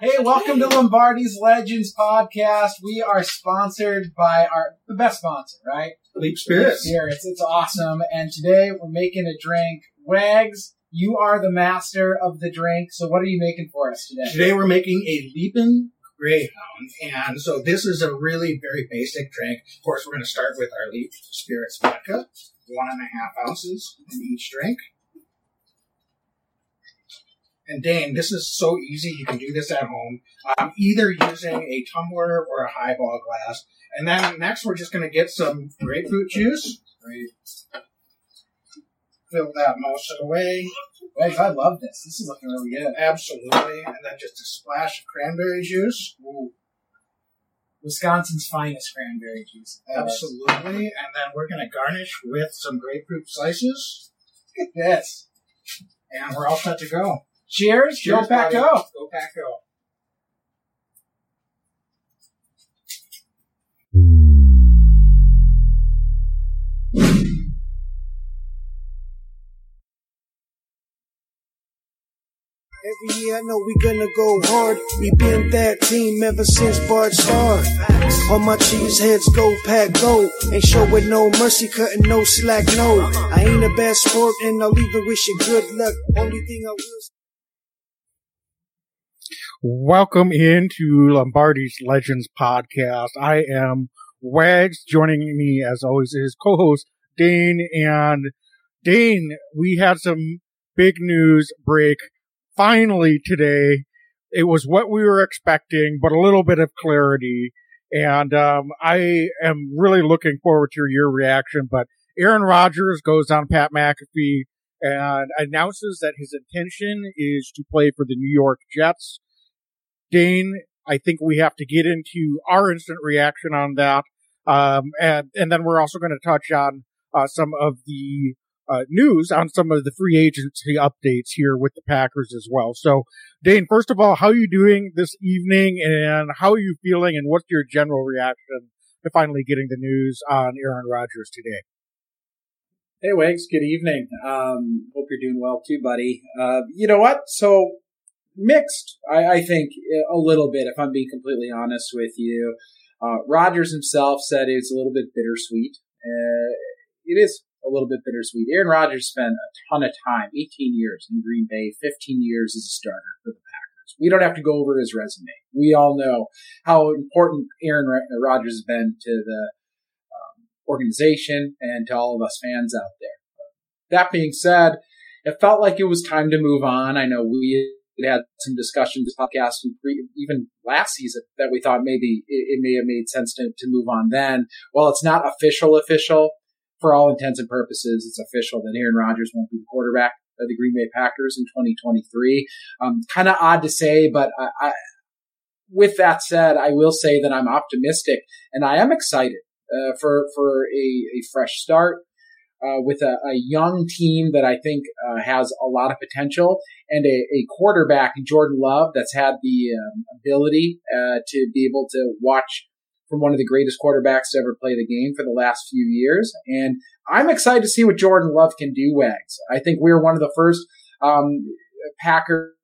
Hey, welcome to Lombardi's Legends podcast. We are sponsored by our the best sponsor, right? Leap Spirits. Spirits. It's awesome. And today we're making a drink. Wags, you are the master of the drink. So what are you making for us today? Today we're making a Leaping Greyhound, and so this is a really very basic drink. Of course, we're going to start with our Leap Spirits vodka, one and a half ounces in each drink. And Dane, this is so easy. You can do this at home, um, either using a tumbler or a highball glass. And then next, we're just going to get some grapefruit juice. Right. Fill that most of the way. Wags, I love this. This is looking really good. Absolutely. And then just a splash of cranberry juice. Ooh. Wisconsin's finest cranberry juice. I love it. Absolutely. And then we're going to garnish with some grapefruit slices. Yes. And we're all set to go. Cheers. Go Cheers, Pack buddy. Go. Go Pack Go. Every year I know we gonna go hard. We been that team ever since Bart started. All my cheese heads go pack go. Ain't showing no mercy, cutting no slack, no. I ain't a bad sport and I'll even wish you good luck. Only thing I will Welcome into Lombardi's Legends podcast. I am Wags. Joining me, as always, is co-host Dane. And Dane, we had some big news break finally today. It was what we were expecting, but a little bit of clarity. And um, I am really looking forward to your reaction. But Aaron Rodgers goes on Pat McAfee and announces that his intention is to play for the New York Jets. Dane, I think we have to get into our instant reaction on that. Um, and, and then we're also going to touch on uh, some of the uh, news on some of the free agency updates here with the Packers as well. So, Dane, first of all, how are you doing this evening and how are you feeling and what's your general reaction to finally getting the news on Aaron Rodgers today? Hey, Wags. Good evening. Um, hope you're doing well too, buddy. Uh, you know what? So mixed, I, I think a little bit, if I'm being completely honest with you. Uh, Rodgers himself said it's a little bit bittersweet. Uh, it is a little bit bittersweet. Aaron Rodgers spent a ton of time, 18 years in Green Bay, 15 years as a starter for the Packers. We don't have to go over his resume. We all know how important Aaron Rodgers has been to the um, organization and to all of us fans out there. That being said, it felt like it was time to move on. I know we had some discussions, this podcast, and pre- even last season that we thought maybe it, it may have made sense to, to move on then. Well, it's not official, official. For all intents and purposes, it's official that Aaron Rodgers won't be the quarterback of the Green Bay Packers in 2023. Um, kind of odd to say, but I, I, with that said, I will say that I'm optimistic and I am excited uh, for for a, a fresh start uh, with a, a, young team that I think uh, has a lot of potential and a, a, quarterback, Jordan Love, that's had the um, ability uh, to be able to watch from one of the greatest quarterbacks to ever play the game for the last few years. And I'm excited to see what Jordan Love can do, Wags. I think we were one of the first um, Packer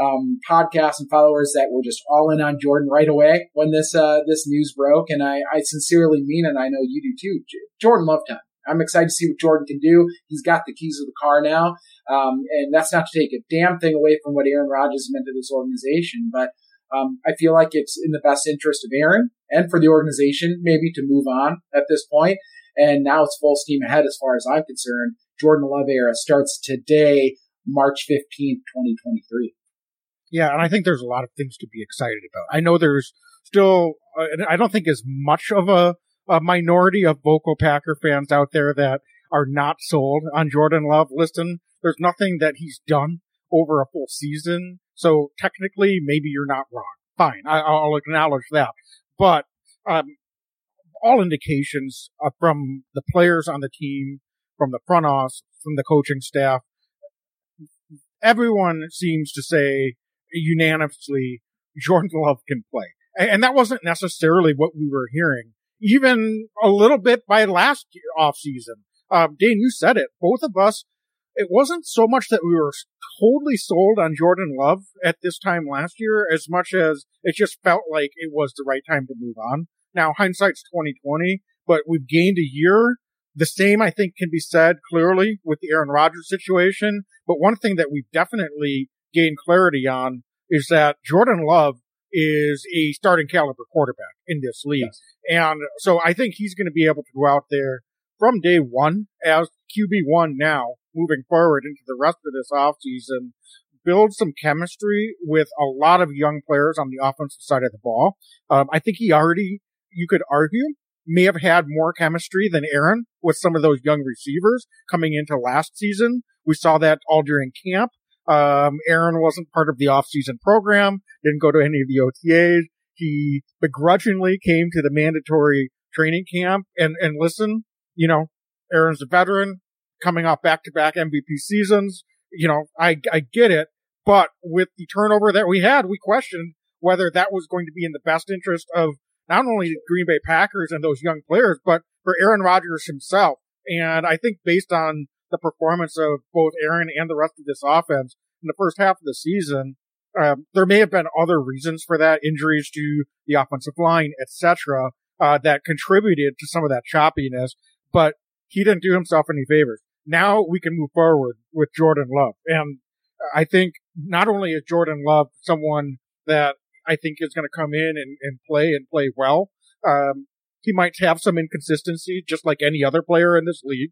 um, podcasts and followers that were just all in on Jordan right away when this uh, this news broke, and I, I sincerely mean it. I know you do too. Jordan Love time. I'm excited to see what Jordan can do. He's got the keys of the car now, um, and that's not to take a damn thing away from what Aaron Rodgers meant to this organization, but um, I feel like it's in the best interest of Aaron and for the organization maybe to move on at this point. And now it's full steam ahead as far as I'm concerned. Jordan Love era starts today, March 15th, 2023. Yeah, and I think there's a lot of things to be excited about. I know there's still, uh, I don't think as much of a, a minority of vocal Packer fans out there that are not sold on Jordan Love. Listen, there's nothing that he's done over a full season. So technically, maybe you're not wrong. Fine. I, will acknowledge that. But, um, all indications uh, from the players on the team, from the front office, from the coaching staff, everyone seems to say unanimously Jordan Love can play. And that wasn't necessarily what we were hearing, even a little bit by last off season. Um, Dane, you said it. Both of us, it wasn't so much that we were totally sold on Jordan Love at this time last year as much as it just felt like it was the right time to move on. Now hindsight's 2020, but we've gained a year. The same, I think, can be said clearly with the Aaron Rodgers situation. But one thing that we've definitely gained clarity on is that Jordan Love is a starting caliber quarterback in this league. Yes. And so I think he's going to be able to go out there from day one as QB1 now moving forward into the rest of this offseason, build some chemistry with a lot of young players on the offensive side of the ball. Um, I think he already, you could argue, may have had more chemistry than Aaron with some of those young receivers coming into last season. We saw that all during camp. Um, Aaron wasn't part of the offseason program, didn't go to any of the OTAs. He begrudgingly came to the mandatory training camp and, and listen, you know, Aaron's a veteran coming off back to back MVP seasons. You know, I, I get it, but with the turnover that we had, we questioned whether that was going to be in the best interest of not only the Green Bay Packers and those young players, but for Aaron Rodgers himself. And I think based on the performance of both Aaron and the rest of this offense in the first half of the season, um, there may have been other reasons for that, injuries to the offensive line, etc., uh, that contributed to some of that choppiness. But he didn't do himself any favors. Now we can move forward with Jordan Love, and I think not only is Jordan Love someone that I think is going to come in and, and play and play well. Um, he might have some inconsistency, just like any other player in this league,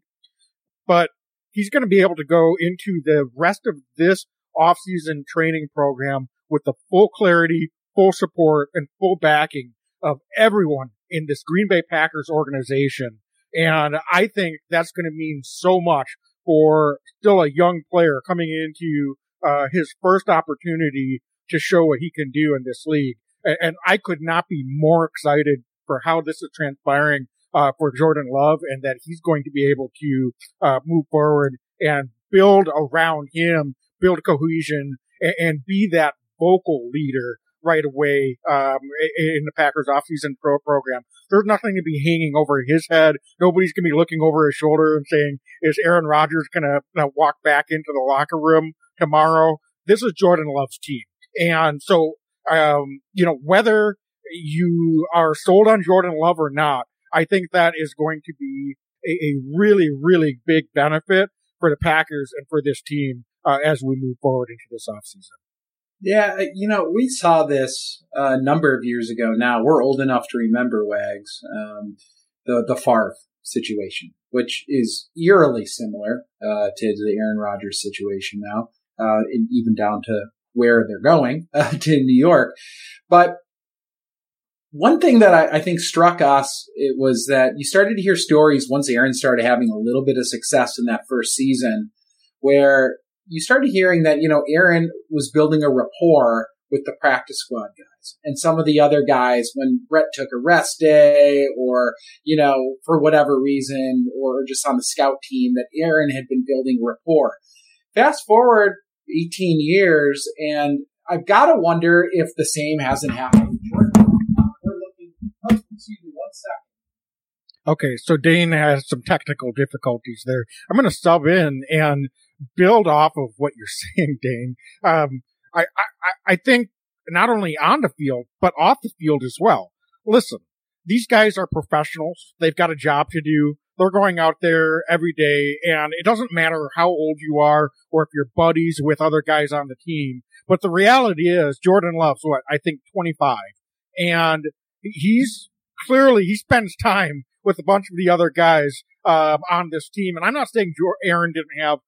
but he's going to be able to go into the rest of this offseason training program with the full clarity, full support, and full backing of everyone in this Green Bay Packers organization. And I think that's going to mean so much for still a young player coming into uh, his first opportunity to show what he can do in this league. And, and I could not be more excited for how this is transpiring uh, for Jordan Love and that he's going to be able to uh, move forward and build around him, build cohesion, and, and be that vocal leader right away um, in the Packers offseason pro program. There's nothing to be hanging over his head. Nobody's going to be looking over his shoulder and saying, "Is Aaron Rodgers going to walk back into the locker room tomorrow?" This is Jordan Love's team. And so, um, you know, whether you are sold on Jordan Love or not, I think that is going to be a, a really, really big benefit for the Packers and for this team uh, as we move forward into this offseason. Yeah, uh, you know, we saw this a number of years ago now. We're old enough to remember Wags, um, the, the Favre situation, which is eerily similar uh, to the Aaron Rodgers situation now, uh, even down to where they're going uh, to New York. But one thing that I, I, think struck us it was that you started to hear stories once Aaron started having a little bit of success in that first season, where you started hearing that you know Aaron was building a rapport with the practice squad guys and some of the other guys when Brett took a rest day or you know for whatever reason or just on the scout team that Aaron had been building rapport. Fast forward 18 years, and I've got to wonder if the same hasn't happened. We're looking. Oh, excuse me, one second. Okay, so Dane has some technical difficulties there. I'm going to sub in and build off of what you're saying, Dane. Um, I, I, I think not only on the field, but off the field as well. Listen, these guys are professionals. They've got a job to do. They're going out there every day, and it doesn't matter how old you are or if you're buddies with other guys on the team. But the reality is, Jordan Love's what I think 25, and he's clearly he spends time with a bunch of the other guys um, on this team. And I'm not saying Aaron didn't have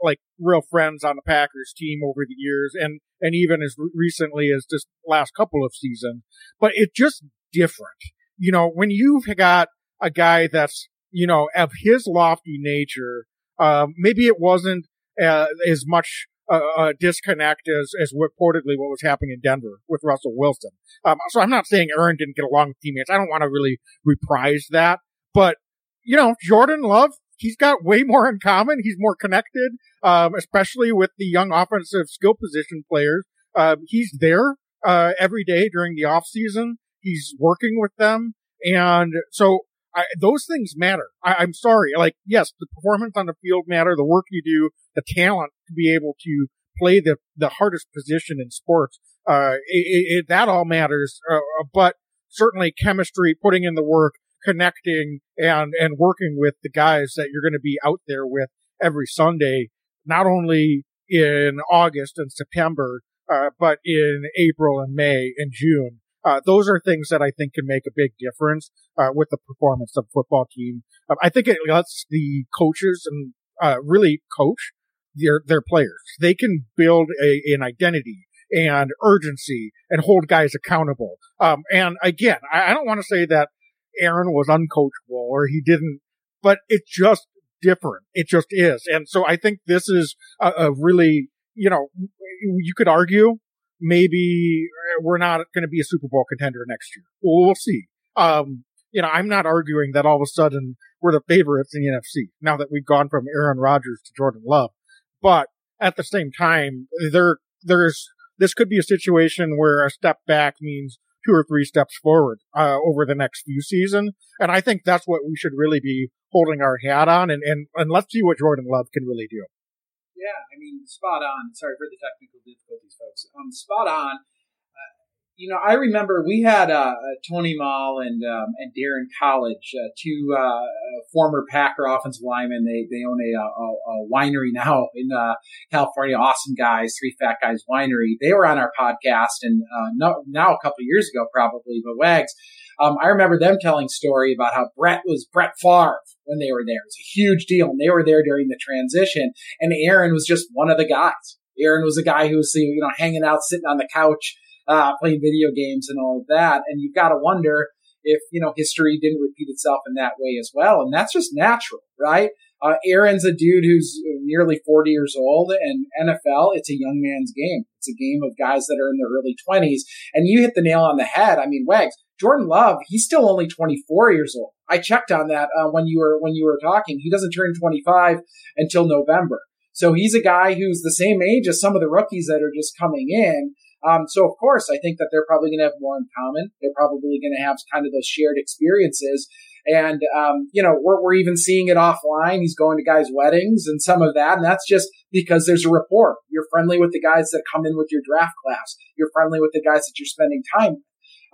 like real friends on the Packers team over the years, and and even as recently as this last couple of seasons. But it's just different, you know, when you've got a guy that's you know, of his lofty nature, uh, maybe it wasn't uh, as much uh, a disconnect as, as reportedly what was happening in Denver with Russell Wilson. Um, so I'm not saying Aaron didn't get along with teammates. I don't want to really reprise that, but you know, Jordan Love, he's got way more in common. He's more connected, um, especially with the young offensive skill position players. Uh, he's there, uh, every day during the off season. He's working with them. And so I, those things matter. I, am sorry. Like, yes, the performance on the field matter, the work you do, the talent to be able to play the, the hardest position in sports. Uh, it, it, that all matters. Uh, but certainly chemistry, putting in the work, connecting and, and working with the guys that you're going to be out there with every Sunday, not only in August and September, uh, but in April and May and June. Uh, those are things that I think can make a big difference uh, with the performance of the football team. Um, I think it lets the coaches and uh, really coach their their players. They can build a, an identity and urgency and hold guys accountable. Um, and again, I, I don't want to say that Aaron was uncoachable or he didn't, but it's just different. It just is. And so I think this is a, a really, you know, you could argue maybe we're not going to be a Super Bowl contender next year. Well, we'll see. Um, you know, I'm not arguing that all of a sudden we're the favorites in the NFC now that we've gone from Aaron Rodgers to Jordan Love. But at the same time, there, there's, this could be a situation where a step back means two or three steps forward, uh, over the next few seasons. And I think that's what we should really be holding our hat on and, and, and let's see what Jordan Love can really do. Yeah, I mean, spot on. Sorry for the technical difficulties, folks. Um, spot on you know, I remember we had uh, Tony Moll and um, and Daryn Colledge, uh, two uh, former Packer offensive linemen. They they own a, a, a winery now in uh, California. Awesome guys, three fat guys winery. They were on our podcast, and uh, no, now a couple years ago probably, but Wags. Um, I remember them telling story about how Brett was Brett Favre when they were there. It was a huge deal, and they were there during the transition. And Aaron was just one of the guys. Aaron was a guy who was you know hanging out, sitting on the couch uh, playing video games and all of that. And you've got to wonder if, you know, history didn't repeat itself in that way as well. And that's just natural, right? Uh, Aaron's a dude who's nearly 40 years old and NFL, it's a young man's game. It's a game of guys that are in their early 20s. And you hit the nail on the head. I mean, Wags, Jordan Love, he's still only 24 years old. I checked on that uh, when you were when you were talking. He doesn't turn 25 until November. So he's a guy who's the same age as some of the rookies that are just coming in. Um, so of course, I think that they're probably going to have more in common. They're probably going to have kind of those shared experiences. And, um, you know, we're, we're even seeing it offline. He's going to guys' weddings and some of that. And that's just because there's a rapport. You're friendly with the guys that come in with your draft class. You're friendly with the guys that you're spending time.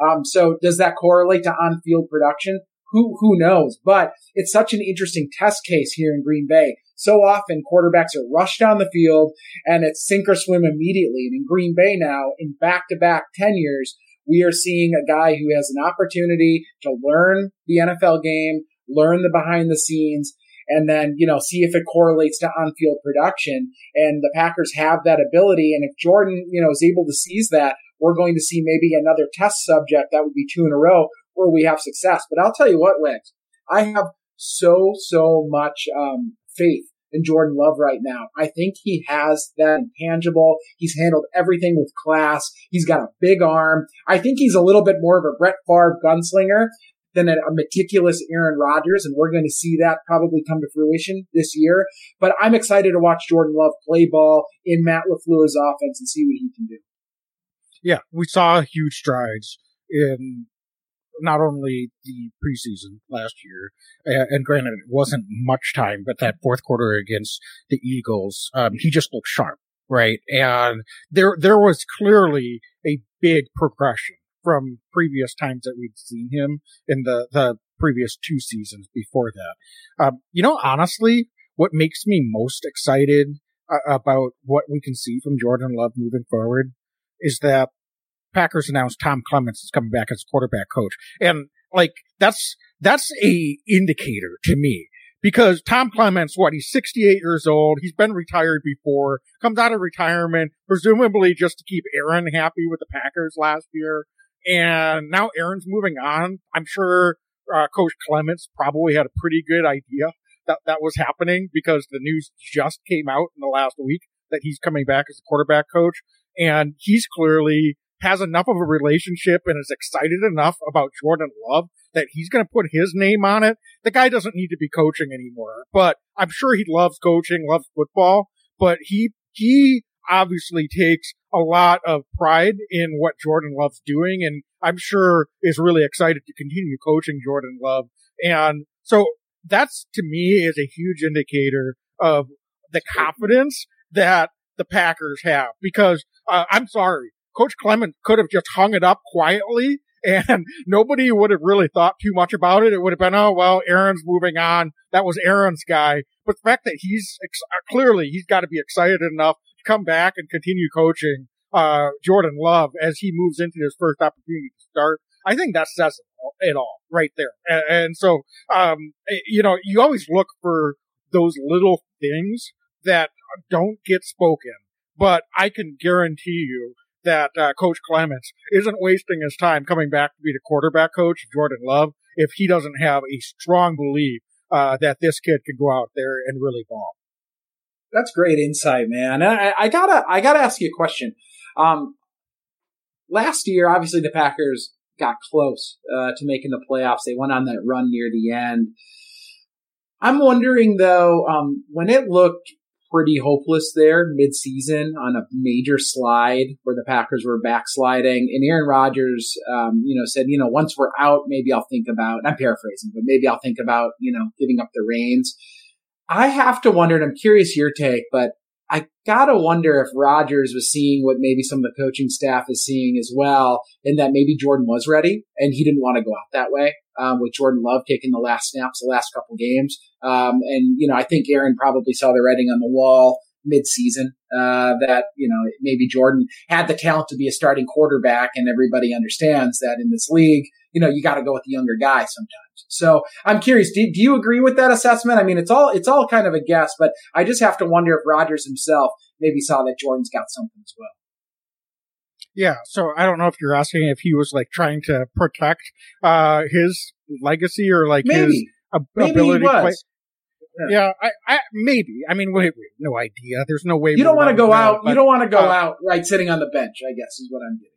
Um, so does that correlate to on-field production? Who, who knows? But it's such an interesting test case here in Green Bay so often quarterbacks are rushed down the field and it's sink or swim immediately. And in Green Bay now, in back to back 10 years, we are seeing a guy who has an opportunity to learn the NFL game, learn the behind the scenes, and then, you know, see if it correlates to on-field production. And the Packers have that ability. And if Jordan, you know, is able to seize that, we're going to see maybe another test subject that would be two in a row where we have success. But I'll tell you what, Wigs, I have so, so much, um, faith in Jordan Love right now. I think he has that intangible. He's handled everything with class. He's got a big arm. I think he's a little bit more of a Brett Favre gunslinger than a, a meticulous Aaron Rodgers, and we're going to see that probably come to fruition this year. But I'm excited to watch Jordan Love play ball in Matt LaFleur's offense and see what he can do. Yeah, we saw huge strides in not only the preseason last year, uh, and granted it wasn't much time, but that fourth quarter against the Eagles, um, he just looked sharp, right? And there there was clearly a big progression from previous times that we'd seen him in the the previous two seasons before that. Um, you know, honestly, what makes me most excited uh, about what we can see from Jordan Love moving forward is that Packers announced Tom Clements is coming back as quarterback coach. And like, that's, that's a indicator to me because Tom Clements, what, he's 68 years old. He's been retired before, comes out of retirement, presumably just to keep Aaron happy with the Packers last year. And now Aaron's moving on. I'm sure, uh, Coach Clements probably had a pretty good idea that that was happening because the news just came out in the last week that he's coming back as a quarterback coach. And he's clearly has enough of a relationship and is excited enough about Jordan Love that he's going to put his name on it. The guy doesn't need to be coaching anymore, but I'm sure he loves coaching, loves football, but he, he obviously takes a lot of pride in what Jordan Love's doing. And I'm sure is really excited to continue coaching Jordan Love. And so that's to me is a huge indicator of the confidence that the Packers have because uh, I'm sorry, Coach Clement could have just hung it up quietly and nobody would have really thought too much about it. It would have been, oh, well, Aaron's moving on. That was Aaron's guy. But the fact that he's ex- uh, clearly, he's got to be excited enough to come back and continue coaching, uh, Jordan Love as he moves into his first opportunity to start. I think that says it all right there. And, and so, um, eh, you know, you always look for those little things that don't get spoken, but I can guarantee you that uh, Coach Clements isn't wasting his time coming back to be the quarterback coach Jordan Love if he doesn't have a strong belief uh, that this kid could go out there and really ball. That's great insight, man. I, I, gotta, I gotta ask you a question. Um, last year, obviously the Packers got close uh, to making the playoffs. They went on that run near the end. I'm wondering though, um, when it looked pretty hopeless there mid-season on a major slide where the Packers were backsliding. And Aaron Rodgers, um, you know, said, you know, once we're out, maybe I'll think about, I'm paraphrasing, but maybe I'll think about, you know, giving up the reins. I have to wonder, and I'm curious your take, but I gotta wonder if Rodgers was seeing what maybe some of the coaching staff is seeing as well, and that maybe Jordan was ready and he didn't want to go out that way. Um, with Jordan Love taking the last snaps the last couple games, um, and you know I think Aaron probably saw the writing on the wall mid-season uh, that you know maybe Jordan had the talent to be a starting quarterback, and everybody understands that in this league, you know you got to go with the younger guy sometimes. So I'm curious, do, do you agree with that assessment? I mean, it's all, it's all kind of a guess, but I just have to wonder if Rodgers himself maybe saw that Jordan's got something as well. Yeah, so I don't know if you're asking if he was like trying to protect uh his legacy or like maybe. his ab- maybe ability he to play. was. Yeah, I, I maybe. I mean, wait, wait, no idea. There's no way. You don't want to go out. but- You don't want to go uh, out right sitting on the bench. I guess is what I'm getting.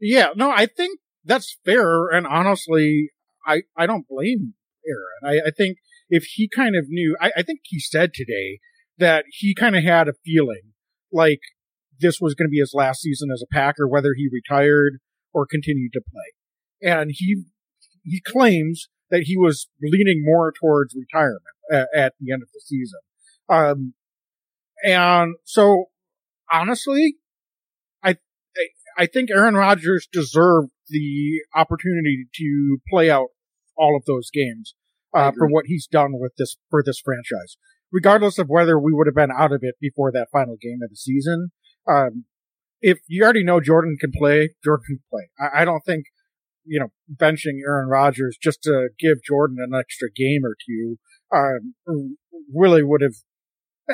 Yeah, no, I think that's fair. And honestly, I, I don't blame Aaron. I, I think if he kind of knew, I, I think he said today that he kind of had a feeling like this was going to be his last season as a Packer, whether he retired or continued to play. And he, he claims that he was leaning more towards retirement at, at the end of the season. Um, and so honestly, I think Aaron Rodgers deserved the opportunity to play out all of those games uh, for what he's done with this for this franchise, regardless of whether we would have been out of it before that final game of the season. Um, if you already know Jordan can play, Jordan can play. I, I don't think you know benching Aaron Rodgers just to give Jordan an extra game or two um, really would have.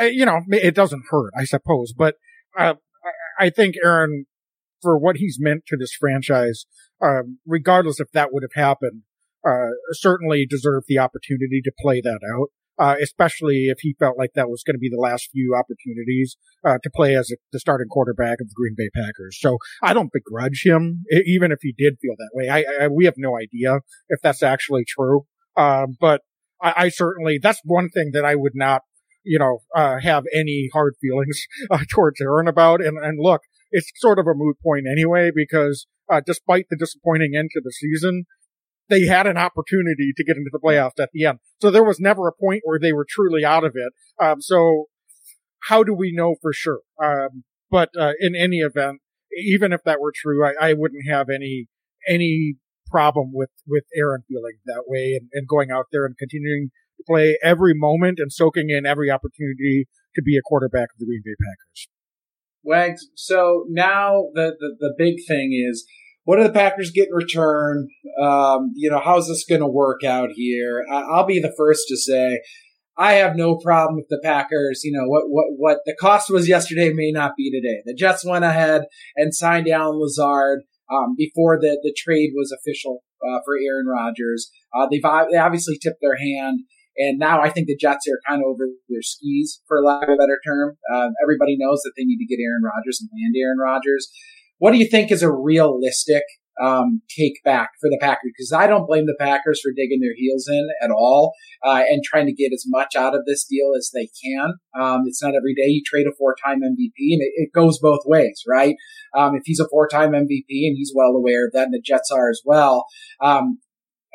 uh, You know, it doesn't hurt, I suppose, but uh, I I think Aaron for what he's meant to this franchise, um, regardless if that would have happened, uh, certainly deserved the opportunity to play that out. Uh, especially if he felt like that was going to be the last few opportunities uh, to play as a, the starting quarterback of the Green Bay Packers. So I don't begrudge him, even if he did feel that way. I, I we have no idea if that's actually true. Um, but I, I certainly that's one thing that I would not, you know, uh, have any hard feelings uh, towards Aaron about. And and look, it's sort of a moot point anyway because uh, despite the disappointing end to the season, they had an opportunity to get into the playoffs at the end. So there was never a point where they were truly out of it. Um, so how do we know for sure? Um, but uh, in any event, even if that were true, I, I wouldn't have any any problem with with Aaron feeling that way and, and going out there and continuing to play every moment and soaking in every opportunity to be a quarterback of the Green Bay Packers. Wags. So now the, the, the big thing is, what do the Packers get in return? Um, you know, how's this going to work out here? I, I'll be the first to say, I have no problem with the Packers. You know, what, what, what the cost was yesterday may not be today. The Jets went ahead and signed Allen Lazard, um, before the, the trade was official, uh, for Aaron Rodgers. Uh, they've, they obviously tipped their hand. And now I think the Jets are kind of over their skis, for lack of a better term. Uh, everybody knows that they need to get Aaron Rodgers and land Aaron Rodgers. What do you think is a realistic um, take back for the Packers? Because I don't blame the Packers for digging their heels in at all uh, and trying to get as much out of this deal as they can. Um, it's not every day you trade a four-time MVP, and it, it goes both ways, right? Um, if he's a four-time MVP and he's well aware of that, and the Jets are as well, um,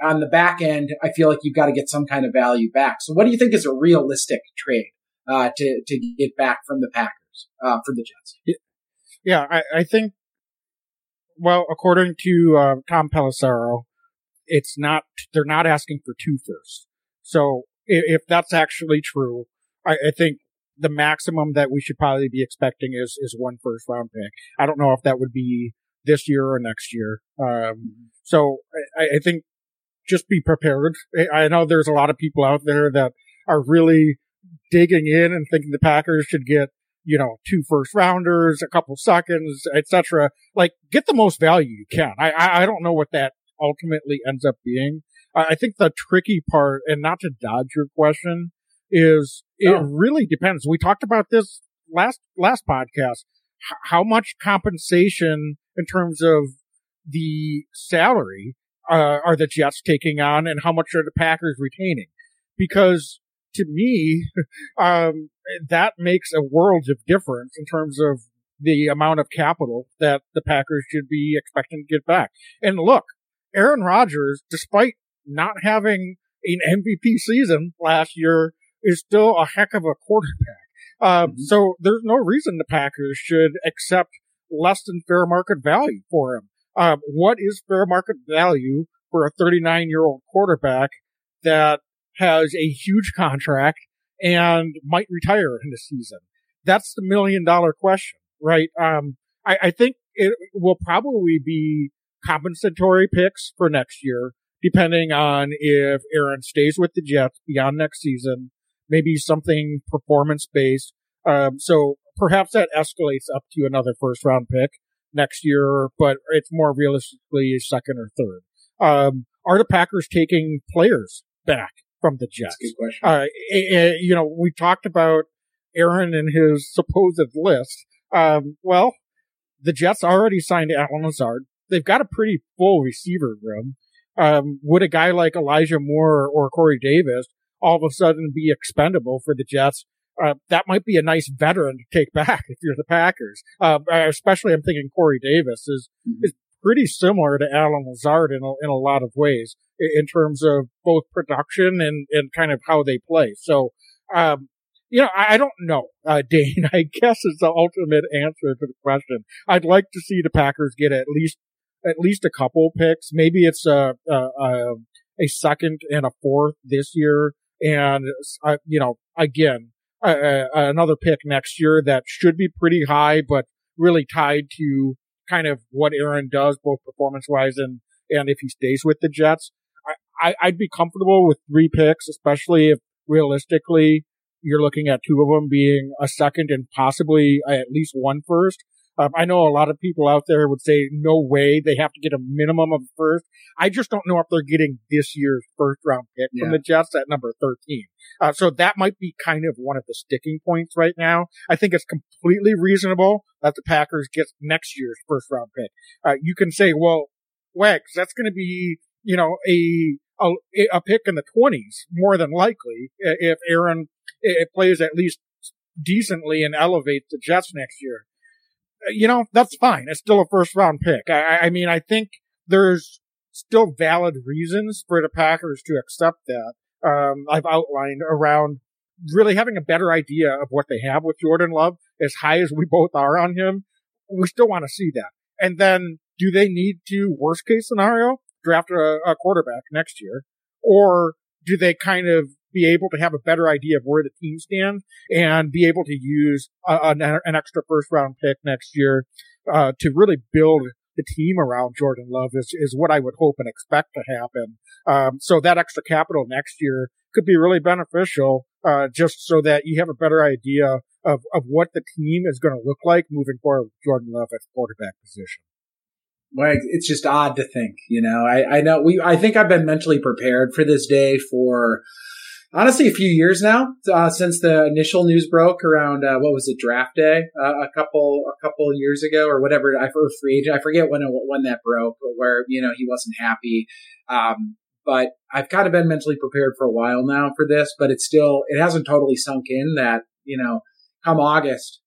on the back end, I feel like you've got to get some kind of value back. So what do you think is a realistic trade, uh, to, to get back from the Packers? uh, for the Jets. Yeah, I, I think. Well, according to uh, Tom Pelissero, it's not. They're not asking for two firsts. So if, if that's actually true, I, I think the maximum that we should probably be expecting is is one first round pick. I don't know if that would be this year or next year. Um, so I, I think just be prepared. I know there's a lot of people out there that are really digging in and thinking the Packers should get you know two first rounders, a couple seconds, etc. Like get the most value you can. I I don't know what that ultimately ends up being. I think the tricky part, and not to dodge your question, is it oh. really depends. We talked about this last last podcast. H- how much compensation in terms of the salary uh, are the Jets taking on, and how much are the Packers retaining? Because to me, um, that makes a world of difference in terms of the amount of capital that the Packers should be expecting to get back. And look, Aaron Rodgers, despite not having an MVP season last year, is still a heck of a quarterback. Uh, mm-hmm. So there's no reason the Packers should accept less than fair market value for him. Uh, what is fair market value for a 39 year old quarterback that has a huge contract and might retire in the season? That's the million dollar question, right? Um, I, I think it will probably be compensatory picks for next year, depending on if Aaron stays with the Jets beyond next season, maybe something performance based. Um, so perhaps that escalates up to another first round pick next year, but it's more realistically a second or third. Um, are the Packers taking players back from the Jets? good question. Uh, you know, we talked about Aaron and his supposed list. Um, well, the Jets already signed Allen Lazard. They've got a pretty full receiver room. Um, would a guy like Elijah Moore or Corey Davis all of a sudden be expendable for the Jets? Uh, that might be a nice veteran to take back if you're the Packers. Uh, especially, I'm thinking Corey Davis is mm-hmm. is pretty similar to Allen Lazard in a, in a lot of ways in terms of both production and, and kind of how they play. So, um, you know, I, I don't know, uh, Dane. I guess is the ultimate answer to the question. I'd like to see the Packers get at least at least a couple picks. Maybe it's a a, a, a second and a fourth this year, and uh, you know, again, another pick next year that should be pretty high, but really tied to kind of what Aaron does, both performance wise and and if he stays with the Jets. I, I'd be comfortable with three picks, especially if realistically you're looking at two of them being a second and possibly at least one first. Um, I know a lot of people out there would say, no way, they have to get a minimum of first. I just don't know if they're getting this year's first round pick yeah. from the Jets at number 13. Uh, so that might be kind of one of the sticking points right now. I think it's completely reasonable that the Packers get next year's first round pick. Uh, you can say, well, Wags, that's going to be, you know, a, a, a pick in the 20s, more than likely, if Aaron it plays at least decently and elevates the Jets next year you know, that's fine. It's still a first round pick. I, I mean, I think there's still valid reasons for the Packers to accept that. Um, I've outlined around really having a better idea of what they have with Jordan Love, as high as we both are on him. We still want to see that. And then do they need to, worst case scenario, draft a, a quarterback next year? Or do they kind of be able to have a better idea of where the team stands and be able to use an, an, extra first round pick next year uh, to really build the team around Jordan Love is, is what I would hope and expect to happen. Um, so that extra capital next year could be really beneficial, uh, just so that you have a better idea of, of what the team is going to look like moving forward with Jordan Love at quarterback position. Well, it's just odd to think, you know, I, I know we, I think I've been mentally prepared for this day for, honestly a few years now uh, since the initial news broke around uh, what was it draft day uh, a couple a couple years ago or whatever I for free agent I forget when when that broke where you know he wasn't happy. Um, but I've kind of been mentally prepared for a while now for this but it's still it hasn't totally sunk in that you know come August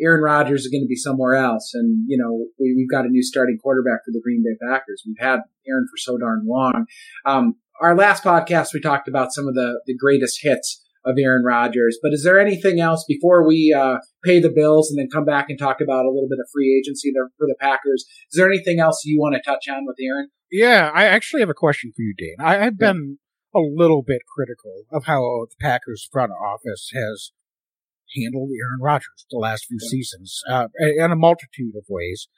Aaron Rodgers is going to be somewhere else. And you know we, we've got a new starting quarterback for the Green Bay Packers. We've had Aaron for so darn long. Um, our last podcast, we talked about some of the, the greatest hits of Aaron Rodgers. But is there anything else before we uh, pay the bills and then come back and talk about a little bit of free agency there for the Packers? Is there anything else you want to touch on with Aaron? Yeah, I actually have a question for you, Dane. I, I've been a little bit critical of how the Packers front office has handled Aaron Rodgers the last few seasons uh, in a multitude of ways.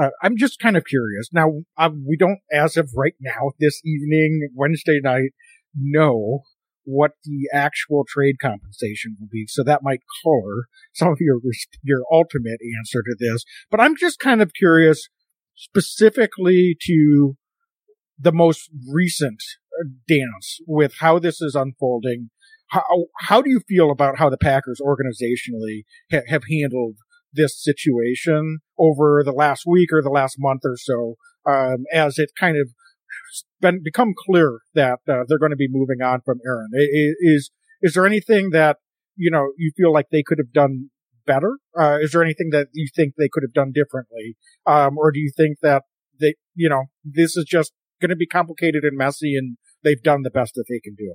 Uh, I'm just kind of curious. Now, uh, we don't, as of right now, this evening, Wednesday night, know what the actual trade compensation will be. So that might color some of your your ultimate answer to this. But I'm just kind of curious, specifically to the most recent uh, dance with how this is unfolding. How how do you feel about how the Packers organizationally ha- have handled this situation over the last week or the last month or so, um, as it kind of been become clear that uh, they're going to be moving on from Aaron. Is is there anything that you know you feel like they could have done better? Uh, is there anything that you think they could have done differently, um, or do you think that they you know this is just going to be complicated and messy, and they've done the best that they can do?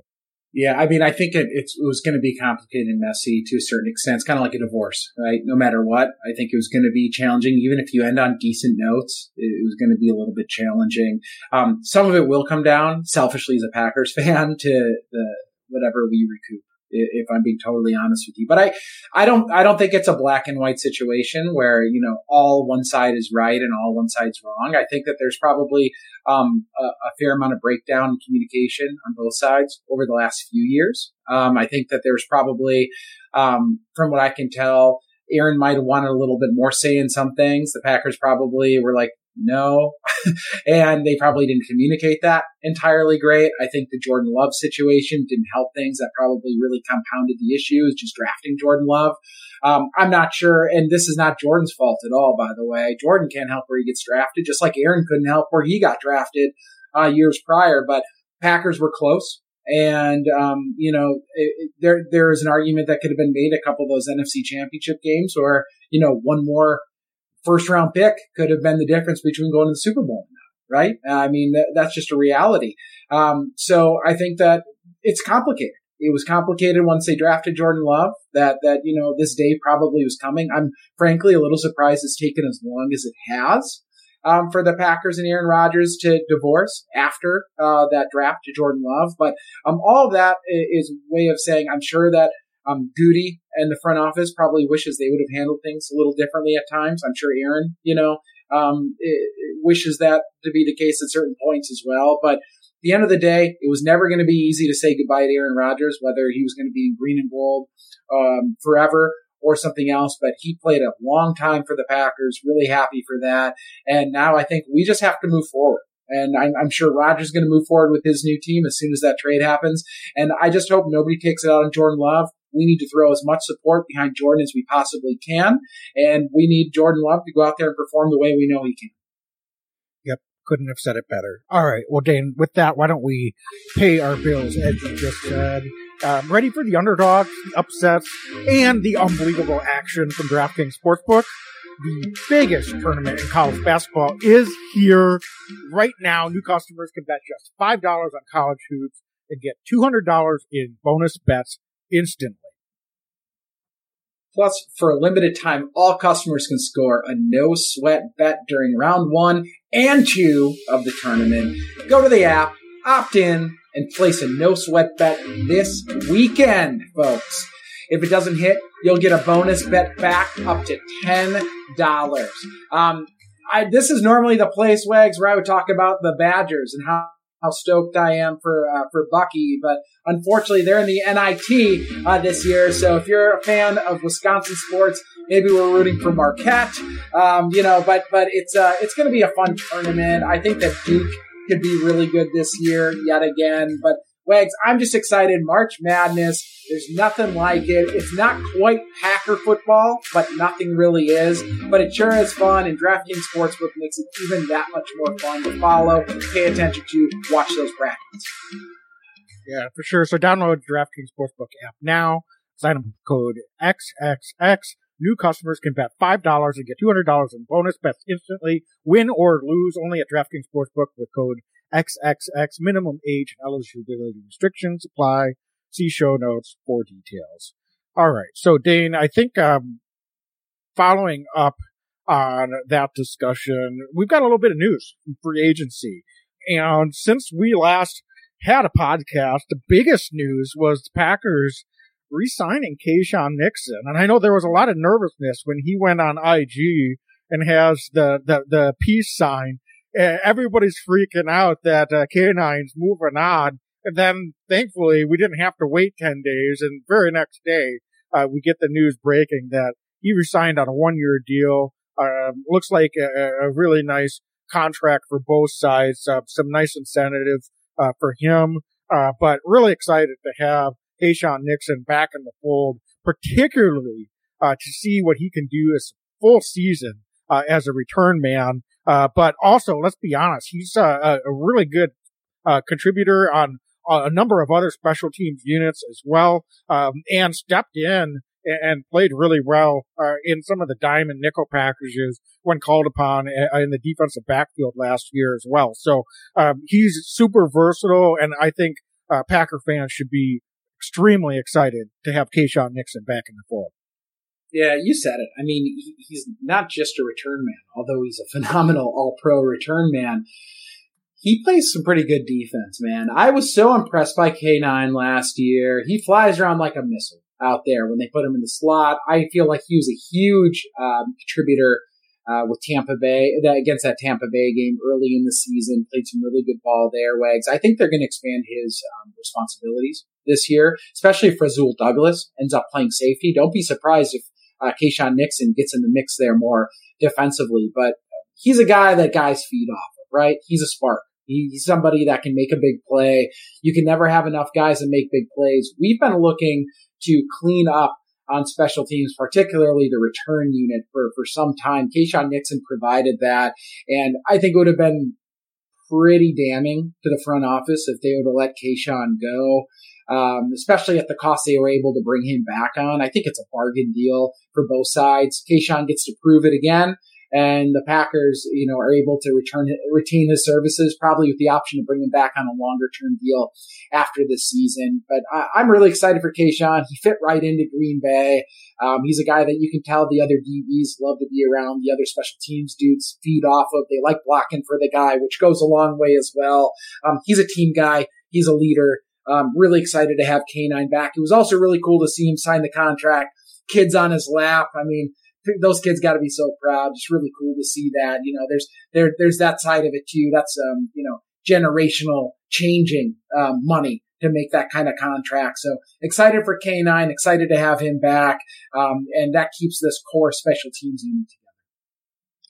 Yeah, I mean, I think it, it was going to be complicated and messy to a certain extent. It's kind of like a divorce, right? No matter what, I think it was going to be challenging. Even if you end on decent notes, it, was going to be a little bit challenging. Um, some of it will come down, selfishly as a Packers fan, to the whatever we recoup if I'm being totally honest with you. But I, I don't, I don't think it's a black and white situation where, you know, all one side is right and all one side's wrong. I think that there's probably, um, a, a, fair amount of breakdown in communication on both sides over the last few years. Um, I think that there's probably, um, from what I can tell, Aaron might have wanted a little bit more say in some things. The Packers probably were like, no. and they probably didn't communicate that entirely great. I think the Jordan Love situation didn't help things. That probably really compounded the issues, just drafting Jordan Love. Um, I'm not sure. And this is not Jordan's fault at all, by the way. Jordan can't help where he gets drafted, just like Aaron couldn't help where he got drafted uh, years prior. But Packers were close. And, um, you know, it, it, there, there is an argument that could have been made a couple of those NFC championship games or, you know, one more first round pick could have been the difference between going to the Super Bowl not, right? I mean, that, that's just a reality. Um, so I think that it's complicated. It was complicated once they drafted Jordan Love that, that, you know, this day probably was coming. I'm frankly a little surprised it's taken as long as it has. Um, for the Packers and Aaron Rodgers to divorce after uh, that draft to Jordan Love. But um, all of that is way of saying I'm sure that um, and the front office probably wishes they would have handled things a little differently at times. I'm sure Aaron, you know, um, it, it wishes that to be the case at certain points as well. But the end of the day, it was never going to be easy to say goodbye to Aaron Rodgers, whether he was going to be in green and gold um, forever or something else. But he played a long time for the Packers. Really happy for that. And now I think we just have to move forward. And I'm, I'm sure Rodgers is going to move forward with his new team as soon as that trade happens. And I just hope nobody takes it out on Jordan Love. We need to throw as much support behind Jordan as we possibly can. And we need Jordan Love to go out there and perform the way we know he can. Yep. Couldn't have said it better. All right. Well, Dane, with that, why don't we pay our bills, as you just said? Um, ready for the underdogs, the upsets, and the unbelievable action from DraftKings Sportsbook? the biggest tournament in college basketball is here right now. New customers can bet just $5 on college hoops and get $200 in bonus bets instantly. Plus, for a limited time, all customers can score a no sweat bet during round one and two of the tournament. Go to the app, opt in, and place a no sweat bet this weekend, folks. If it doesn't hit, you'll get a bonus bet back up to $10. Um, I, this is normally the place, Wags, where I would talk about the Badgers and how how stoked I am for uh, for Bucky, but unfortunately they're in the NIT uh, this year. So if you're a fan of Wisconsin sports, maybe we're rooting for Marquette, um, you know. But but it's uh, it's going to be a fun tournament. I think that Duke could be really good this year yet again. But Wags, I'm just excited. March Madness. There's nothing like it. It's not quite Packer football, but nothing really is. But it sure is fun, and DraftKings Sportsbook makes it even that much more fun to follow, pay attention to, watch those brackets. Yeah, for sure. So download DraftKings Sportsbook app now. Sign up with code XXX. New customers can bet $5 and get $200 in bonus bets instantly. Win or lose only at DraftKings Sportsbook with code XXX. Minimum age and eligibility restrictions apply. See show notes for details. All right. So Dane, I think, um, following up on that discussion, we've got a little bit of news from free agency. And since we last had a podcast, the biggest news was the Packers re-signing Keisean Nixon. And I know there was a lot of nervousness when he went on IG and has the, the, the peace sign. Everybody's freaking out that uh, K9's moving on. And then thankfully we didn't have to wait 10 days. And very next day, uh, we get the news breaking that he resigned on a one year deal. Um, looks like a, a, really nice contract for both sides. Uh, some nice incentive uh, for him, uh, but really excited to have Keisean Nixon back in the fold, particularly uh, to see what he can do as full season uh, as a return man. Uh, but also, let's be honest, he's a, a really good contributor on a number of other special teams units as well, um, and stepped in and played really well uh, in some of the dime and nickel packages when called upon uh, in the defensive backfield last year as well. So um, he's super versatile, and I think uh, Packer fans should be extremely excited to have Keisean Nixon back in the fold. Yeah, you said it. I mean, he's not just a return man, although he's a phenomenal all pro return man. He plays some pretty good defense, man. I was so impressed by K9 last year. He flies around like a missile out there when they put him in the slot. I feel like he was a huge um, contributor uh, with Tampa Bay against that Tampa Bay game early in the season. Played some really good ball there, Wags. I think they're going to expand his um, responsibilities this year, especially if Rasul Douglas ends up playing safety. Don't be surprised if uh, Nixon gets in the mix there more defensively, but he's a guy that guys feed off of, right? He's a spark. He's somebody that can make a big play. You can never have enough guys that make big plays. We've been looking to clean up on special teams, particularly the return unit for, for some time. Keisean Nixon provided that. And I think it would have been pretty damning to the front office if they would have let Keisean go. Um, especially at the cost they were able to bring him back on. I think it's a bargain deal for both sides. Keisean gets to prove it again and the Packers, you know, are able to return retain his services, probably with the option to bring him back on a longer term deal after this season. But I, am really excited for Keisean. He fit right into Green Bay. Um, he's a guy that you can tell the other DBs love to be around. The other special teams dudes feed off of. They like blocking for the guy, which goes a long way as well. Um, he's a team guy. He's a leader. Um, really excited to have K9 back. It was also really cool to see him sign the contract. Kids on his lap. I mean, those kids got to be so proud. Just really cool to see that. You know, there's there there's that side of it too. That's um you know generational changing um, money to make that kind of contract. So excited for K9, excited to have him back, um, and that keeps this core special teams unit together.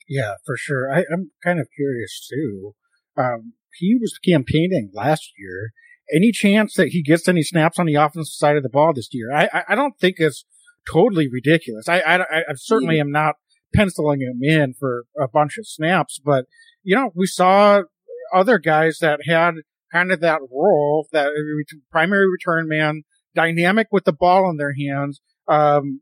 Yeah, for sure. I, am kind of curious too. Um, he was campaigning last year. Any chance that he gets any snaps on the offensive side of the ball this year? I, I, don't think it's totally ridiculous. I, I, I certainly am not penciling him in for a bunch of snaps, but you know, we saw other guys that had kind of that role, that primary return man, dynamic with the ball in their hands, um,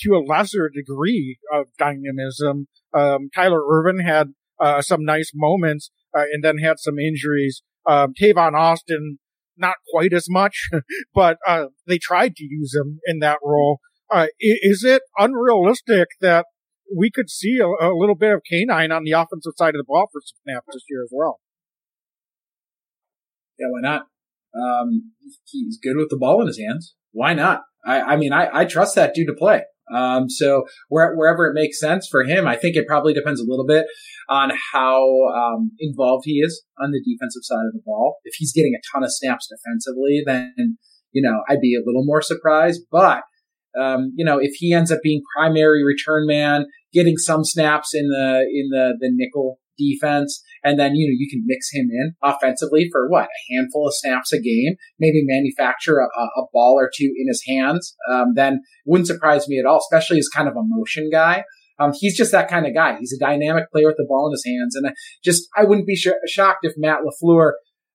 to a lesser degree of dynamism. Um, Tyler Ervin had uh, some nice moments, uh, and then had some injuries. Um, Tavon Austin, not quite as much, but uh, they tried to use him in that role. Uh, is it unrealistic that we could see a, a, little bit of K9 on the offensive side of the ball for Snap this year as well? Yeah, why not? Um, he's good with the ball in his hands. Why not? I, I mean, I, I trust that dude to play. Um, so where, wherever it makes sense for him, I think it probably depends a little bit on how um, involved he is on the defensive side of the ball. If he's getting a ton of snaps defensively, then you know I'd be a little more surprised. But um, you know, if he ends up being primary return man, getting some snaps in the in the the nickel defense, and then you know you can mix him in offensively for what a handful of snaps a game, maybe manufacture a, a ball or two in his hands. Um, then wouldn't surprise me at all, especially as kind of a motion guy. Um, he's just that kind of guy. He's a dynamic player with the ball in his hands, and just I wouldn't be sh- shocked if Matt LaFleur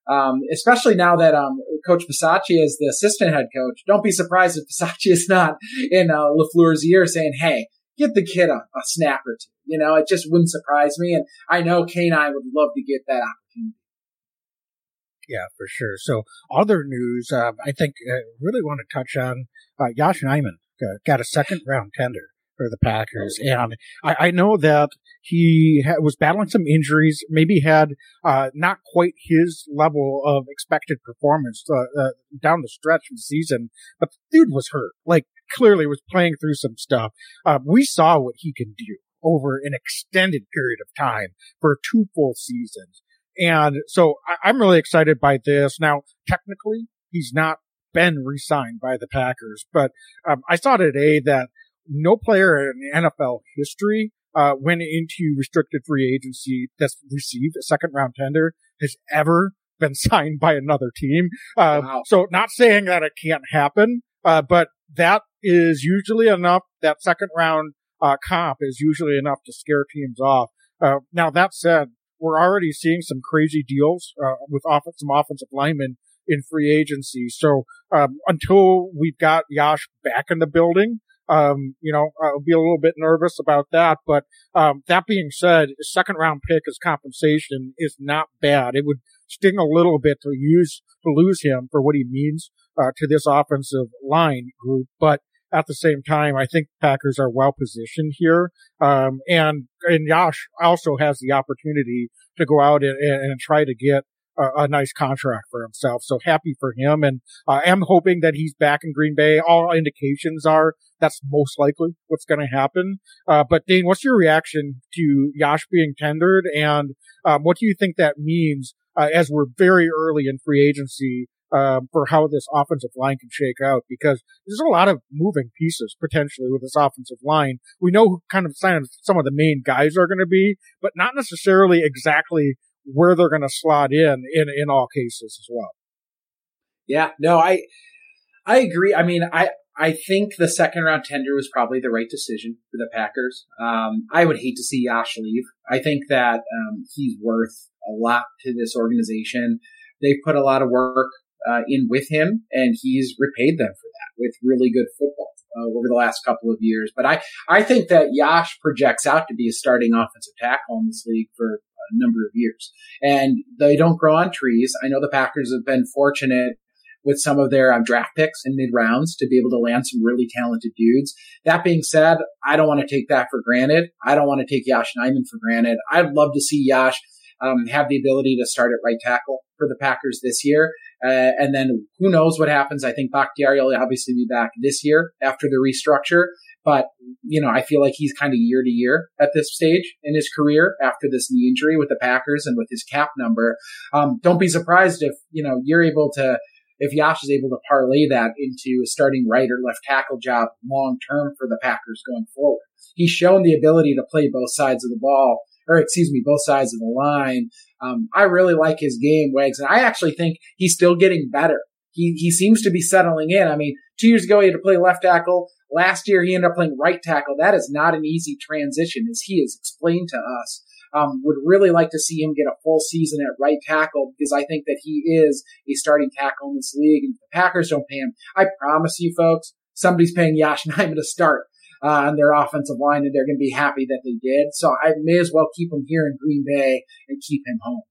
um, especially now that um, Coach Bisaccia is the assistant head coach. Don't be surprised if Bisaccia is not in uh, Lafleur's ear saying, "Hey, get the kid a, a snap or two. You know, it just wouldn't surprise me. And I know K9 would love to get that opportunity. Yeah, for sure. So, other news, uh, I think I uh, really want to touch on uh, Yosh Nijman uh, got a second round tender the Packers, and I, I know that he ha- was battling some injuries, maybe had uh, not quite his level of expected performance uh, uh, down the stretch of the season, but the dude was hurt. Like clearly was playing through some stuff. Uh, we saw what he can do over an extended period of time for two full seasons. And so I, am really excited by this. Now, technically, he's not been re-signed by the Packers, but um, I saw today that no player in NFL history uh, went into restricted free agency that's received a second round tender has ever been signed by another team. Uh, wow. So not saying that it can't happen, uh, but that is usually enough. That second round uh, comp is usually enough to scare teams off. Uh, now that said, we're already seeing some crazy deals uh, with off- some offensive linemen in free agency. So um, until we've got Yosh back in the building, um, you know, I'll be a little bit nervous about that. But um, that being said, a second round pick as compensation is not bad. It would sting a little bit to use to lose him for what he means uh, to this offensive line group, but at the same time, I think Packers are well positioned here. Um, and, and Yosh also has the opportunity to go out and, and try to get a, a, nice contract for himself. So happy for him. And uh, I'm hoping that he's back in Green Bay. All indications are that's most likely what's going to happen. Uh, but Dane, what's your reaction to Yosh being tendered? And um, what do you think that means uh, as we're very early in free agency um, for how this offensive line can shake out because there's a lot of moving pieces potentially with this offensive line. We know who kind of some of the main guys are going to be, but not necessarily exactly where they're going to slot in, in in all cases as well. Yeah, no, I I agree. I mean, I I think the second round tender was probably the right decision for the Packers. Um, I would hate to see Yash leave. I think that um, he's worth a lot to this organization. They put a lot of work uh, in with him, and he's repaid them for that with really good football uh, over the last couple of years. But I, I think that Yash projects out to be a starting offensive tackle in this league for a number of years. And they don't grow on trees. I know the Packers have been fortunate with some of their um, draft picks in mid rounds to be able to land some really talented dudes. That being said, I don't want to take that for granted. I don't want to take Yosh Nijman for granted. I'd love to see Yash um, have the ability to start at right tackle for the Packers this year. Uh, and then who knows what happens? I think Bakhtiari will obviously be back this year after the restructure. But, you know, I feel like he's kind of year to year at this stage in his career after this knee injury with the Packers and with his cap number. Um, don't be surprised if, you know, you're able to, if Yosh is able to parlay that into a starting right or left tackle job long term for the Packers going forward. He's shown the ability to play both sides of the ball or excuse me, both sides of the line. Um, I really like his game, Wags, and I actually think he's still getting better. He he seems to be settling in. I mean, two years ago he had to play left tackle. Last year he ended up playing right tackle. That is not an easy transition, as he has explained to us. Um, would really like to see him get a full season at right tackle because I think that he is a starting tackle in this league. And if the Packers don't pay him, I promise you, folks, somebody's paying Yosh Nijman to start uh, on their offensive line, and they're going to be happy that they did. So I may as well keep him here in Green Bay and keep him home.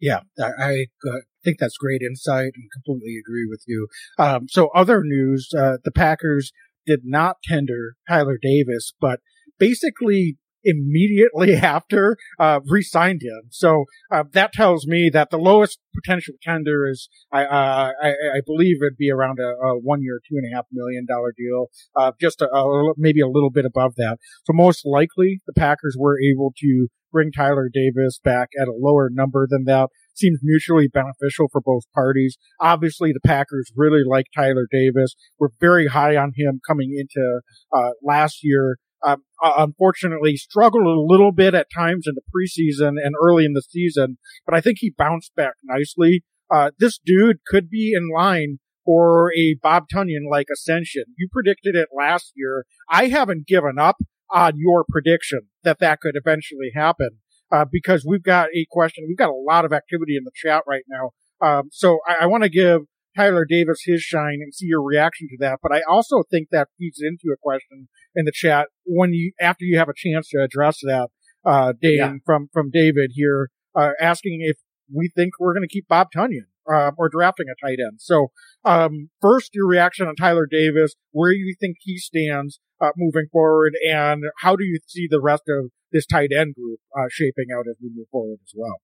Yeah, I, I uh, think that's great insight and completely agree with you. Um, so other news, uh, the Packers did not tender Tyler Davis, but basically immediately after uh, re-signed him. So uh, that tells me that the lowest potential tender is, I, uh, I, I believe it'd be around a, a one year, two and a half million dollar deal, uh, just a, a, maybe a little bit above that. So most likely the Packers were able to bring Tyler Davis back at a lower number than that. Seems mutually beneficial for both parties. Obviously, the Packers really like Tyler Davis. We're very high on him coming into uh, last year um, unfortunately struggled a little bit at times in the preseason and early in the season, but I think he bounced back nicely. Uh, this dude could be in line for a Bob Tonyan like ascension. You predicted it last year. I haven't given up on your prediction that that could eventually happen. Uh, because we've got a question. We've got a lot of activity in the chat right now. Um, so I, I want to give Tyler Davis his shine and see your reaction to that. But I also think that feeds into a question in the chat when you after you have a chance to address that, uh, Dane yeah. from from David here, uh, asking if we think we're going to keep Bob Tonyan uh, or drafting a tight end. So, um, first, your reaction on Tyler Davis, where do you think he stands uh, moving forward, and how do you see the rest of this tight end group uh, shaping out as we move forward as well?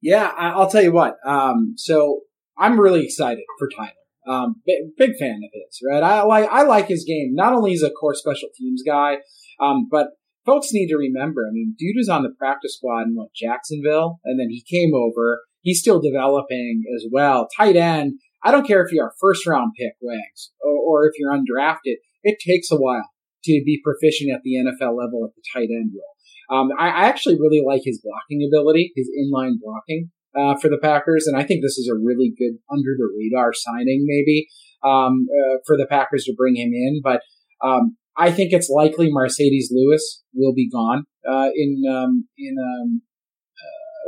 Yeah, I'll tell you what. Um, so I'm really excited for Tyler. Um, big, big, fan of his, right? I like I like his game. Not only is a core special teams guy, um, but folks need to remember. I mean, dude was on the practice squad in what Jacksonville, and then he came over. He's still developing as well. Tight end. I don't care if you're a first round pick, Wags, or, or if you're undrafted. It takes a while to be proficient at the NFL level at the tight end role. Um, I, I, actually really like his blocking ability, his inline blocking uh, for the Packers, and I think this is a really good under the radar signing, maybe um, uh, for the Packers to bring him in. But um, I think it's likely Marcedes Lewis will be gone uh, in um, in um,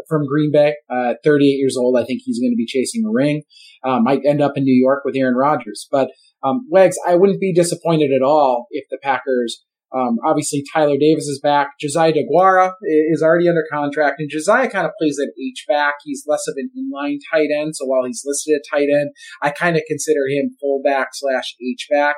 from Green Bay. Uh, 38 years old, I think he's going to be chasing a ring. Uh, might end up in New York with Aaron Rodgers, but um, Wags, I wouldn't be disappointed at all if the Packers um, obviously, Tyler Davis is back. Josiah DeGuara is already under contract, and Josiah kind of plays at H back. He's less of an inline tight end, so while he's listed at tight end, I kind of consider him fullback slash H back.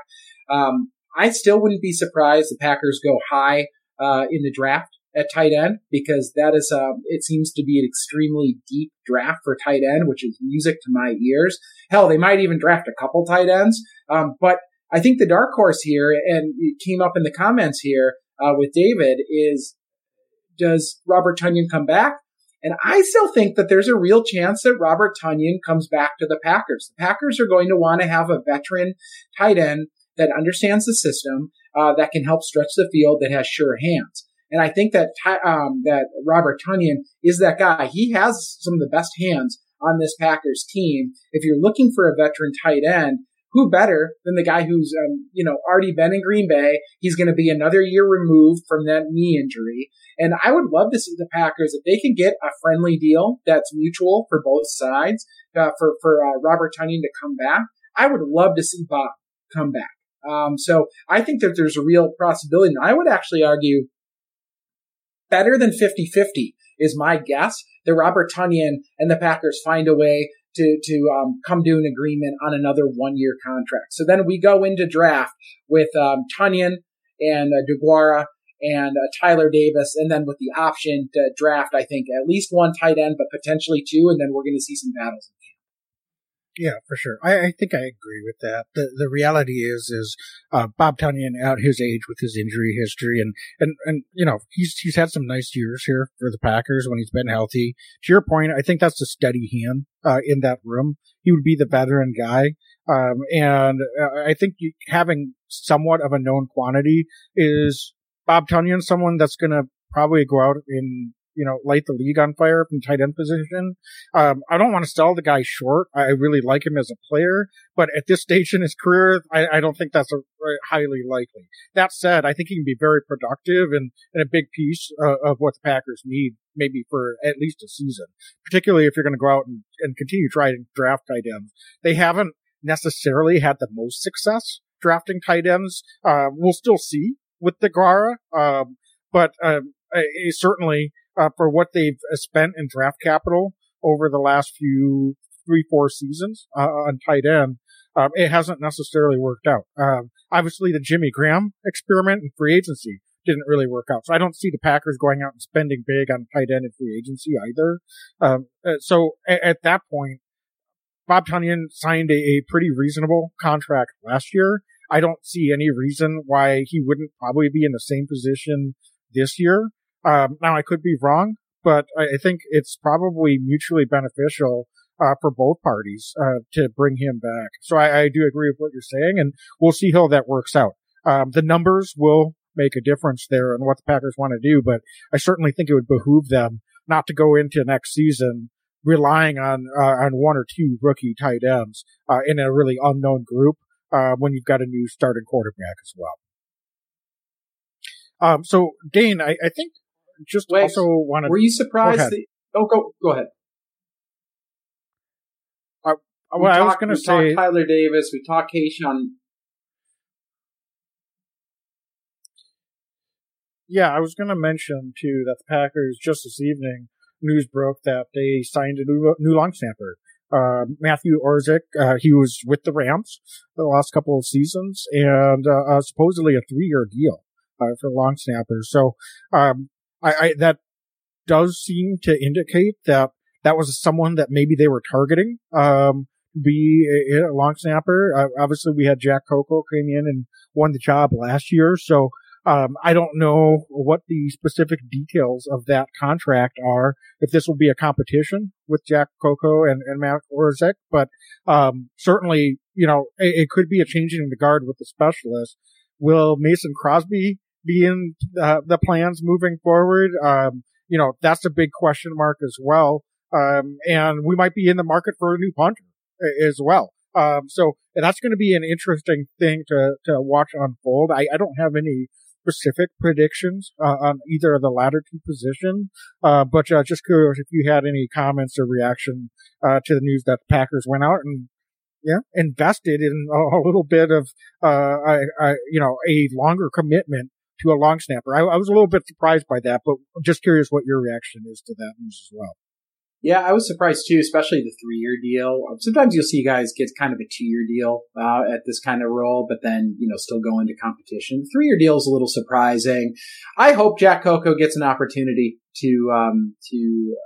Um, I still wouldn't be surprised the Packers go high uh, in the draft at tight end because that is um, it seems to be an extremely deep draft for tight end, which is music to my ears. Hell, they might even draft a couple tight ends, um, but I think the dark horse here, and it came up in the comments here uh, with David, is does Robert Tonyan come back? And I still think that there's a real chance that Robert Tonyan comes back to the Packers. The Packers are going to want to have a veteran tight end that understands the system, uh, that can help stretch the field, that has sure hands. And I think that um, that Robert Tonyan is that guy. He has some of the best hands on this Packers team. If you're looking for a veteran tight end, who better than the guy who's, um, you know, already been in Green Bay? He's going to be another year removed from that knee injury. And I would love to see the Packers if they can get a friendly deal that's mutual for both sides uh, for for uh, Robert Tonyan to come back. I would love to see Bob come back. Um, so I think that there's a real possibility. And I would actually argue better than 50-50 is my guess that Robert Tonyan and the Packers find a way to to um, come to an agreement on another one year contract. So then we go into draft with um, Tonyan and uh, and uh, Tyler Davis, and then with the option to draft, I think at least one tight end, but potentially two, and then we're going to see some battles yeah, for sure. I, I think I agree with that. The the reality is is uh, Bob Tonyan at his age with his injury history and and and you know he's he's had some nice years here for the Packers when he's been healthy. To your point, I think that's a steady hand uh, in that room. He would be the veteran guy, um, and uh, I think you, having somewhat of a known quantity is Bob Tonyan, someone that's going to probably go out in you know, light the league on fire from tight end position. Um, I don't want to sell the guy short. I really like him as a player, but at this stage in his career, I, I don't think that's a, highly likely. That said, I think he can be very productive and, and a big piece uh, of what the Packers need, maybe for at least a season, particularly if you're going to go out and, and continue trying to draft tight ends. They haven't necessarily had the most success drafting tight ends. Uh, we'll still see with Deguara, um, but um, certainly uh, for what they've uh, spent in draft capital over the last few three, four seasons uh, on tight end. Um, it hasn't necessarily worked out. Um, obviously, the Jimmy Graham experiment in free agency didn't really work out. So I don't see the Packers going out and spending big on tight end in free agency either. Um, uh, so at, at, that point, Bob Tonyan signed a, a, pretty reasonable contract last year. I don't see any reason why he wouldn't probably be in the same position this year. Um, now I could be wrong, but I, think it's probably mutually beneficial uh, for both parties uh, to bring him back. So I, I, do agree with what you're saying, and we'll see how that works out. Um, the numbers will make a difference there and what the Packers want to do, but I certainly think it would behoove them not to go into next season relying on uh, on one or two rookie tight ends uh, in a really unknown group uh, when you've got a new starting quarterback as well. Um, so Dane, I, I think just Wait, also wanted. Were you surprised? Go that, oh, go go ahead. Uh, well, I was going to say Tyler Davis. We talked Keisean. Yeah, I was going to mention too that the Packers just this evening news broke that they signed a new, new long snapper. Uh, Matthew Orzech, uh, he was with the Rams the last couple of seasons and, uh, uh supposedly a three year deal, uh, for long snappers. So, um, I, I, that does seem to indicate that that was someone that maybe they were targeting, um, be a, a long snapper. Uh, obviously we had Jack Coco came in and won the job last year. So, um, I don't know what the specific details of that contract are. If this will be a competition with Jack Coco and, and Matt Orzech, but um, certainly, you know, it, it, could be a changing of the guard with the specialist. Will Mason Crosby be in uh, the plans moving forward? Um, you know, that's a big question mark as well. Um, and we might be in the market for a new punter as well. Um, so that's going to be an interesting thing to, to watch unfold. I, I don't have any specific predictions uh, on either of the latter two positions. Uh, but uh, just curious if you had any comments or reaction uh, to the news that the Packers went out and yeah invested in a, a little bit of uh, I, I, you know a longer commitment to a long snapper. I, I was a little bit surprised by that, but just curious what your reaction is to that news as well. Yeah, I was surprised too, especially the three year deal. Um, sometimes you'll see guys get kind of a two year deal uh, at this kind of role, but then, you know, still go into competition. Three year deal is a little surprising. I hope Jack Coco gets an opportunity to, um, to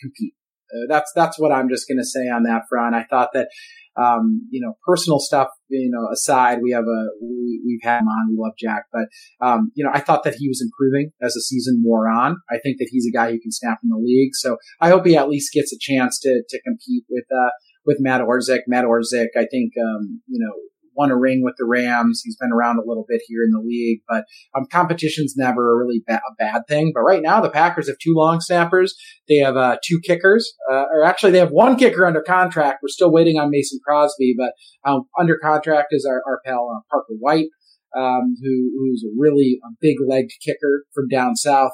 compete. Uh, that's, that's what I'm just going to say on that front. I thought that um, you know, personal stuff, you know, aside, we have a, we, have had him on. We love Jack, but, um, you know, I thought that he was improving as the season wore on. I think that he's a guy who can snap in the league. So I hope he at least gets a chance to, to compete with, uh, with Matt Orzech. Matt Orzech, I think, um, you know, won a ring with the Rams. He's been around a little bit here in the league, but um, competition's never a really ba- a bad thing. But right now, the Packers have two long snappers. They have uh, two kickers, uh, or actually, they have one kicker under contract. We're still waiting on Mason Crosby, but um, under contract is our, our pal uh, Parker White, um, who, who's a really a big legged kicker from down south.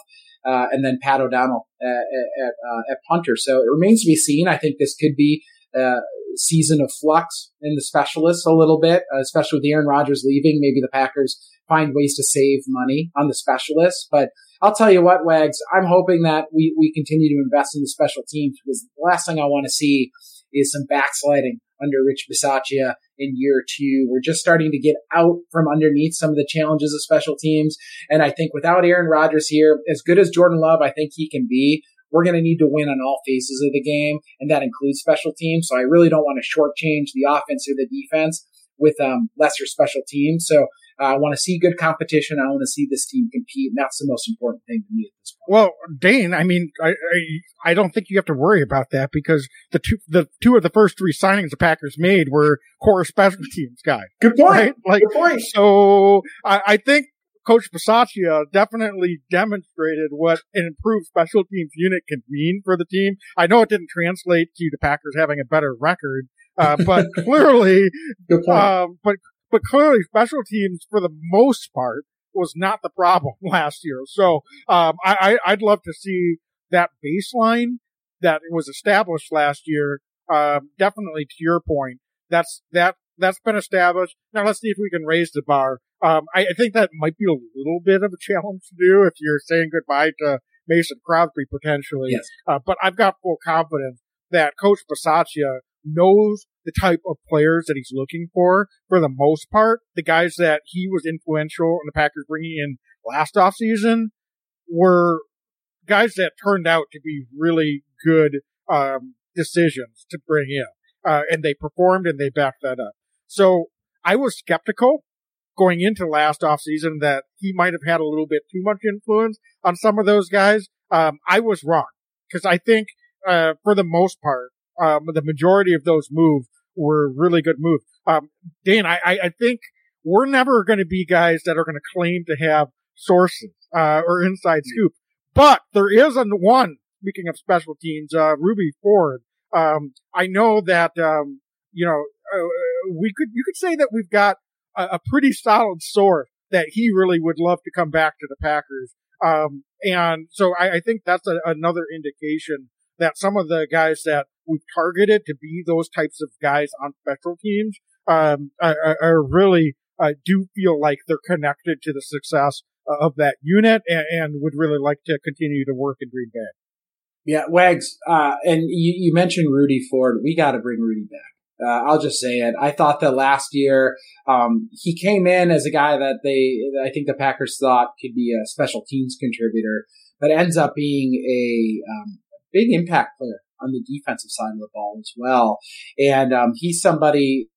Uh, and then Pat O'Donnell at, at, uh, at punter. So it remains to be seen. I think this could be uh, season of flux in the specialists a little bit, uh, especially with Aaron Rodgers leaving. Maybe the Packers find ways to save money on the specialists. But I'll tell you what, Wags, I'm hoping that we, we continue to invest in the special teams because the last thing I want to see is some backsliding under Rich Bisaccia in year two. We're just starting to get out from underneath some of the challenges of special teams. And I think without Aaron Rodgers here, as good as Jordan Love, I think he can be, we're going to need to win on all phases of the game, and that includes special teams. So I really don't want to shortchange the offense or the defense with um, lesser special teams. So uh, I want to see good competition. I want to see this team compete, and that's the most important thing to me at this point. Well, Dane, I mean, I, I, I don't think you have to worry about that because the two the two of the first three signings the Packers made were core special teams guys. Good point. Right? Like, good point. So I, I think Coach Bisaccia definitely demonstrated what an improved special teams unit can mean for the team. I know it didn't translate to the Packers having a better record, uh, but clearly, uh, but but clearly, special teams for the most part was not the problem last year. So um, I, I would love to see that baseline that was established last year. Um, definitely to your point, that's that that's been established. Now let's see if we can raise the bar. Um, I, I, think that might be a little bit of a challenge to do if you're saying goodbye to Mason Crosby potentially. Yes. Uh, but I've got full confidence that Coach Bisaccia knows the type of players that he's looking for for the most part. The guys that he was influential in the Packers bringing in last offseason were guys that turned out to be really good um, decisions to bring in. Uh, and they performed and they backed that up. So I was skeptical going into last offseason that he might have had a little bit too much influence on some of those guys. Um, I was wrong because I think, uh, for the most part, um, the majority of those moves were really good moves. Um, Dan, I, I, think we're never going to be guys that are going to claim to have sources, uh, or inside scoop, but there is a one, speaking of special teams, uh, Rudy Ford. Um, I know that, um, you know, uh, we could, you could say that we've got a, a, pretty solid source that he really would love to come back to the Packers. Um, and so I, I think that's a, another indication that some of the guys that we've targeted to be those types of guys on special teams, um, are, are really, uh, do feel like they're connected to the success of that unit and, and would really like to continue to work in Green Bay. Yeah, Wags, uh, and you, you mentioned Rudy Ford. We got to bring Rudy back. Uh, I'll just say it. I thought that last year um, he came in as a guy that they, I think the Packers thought could be a special teams contributor, but ends up being a um, big impact player on the defensive side of the ball as well. And um, he's somebody,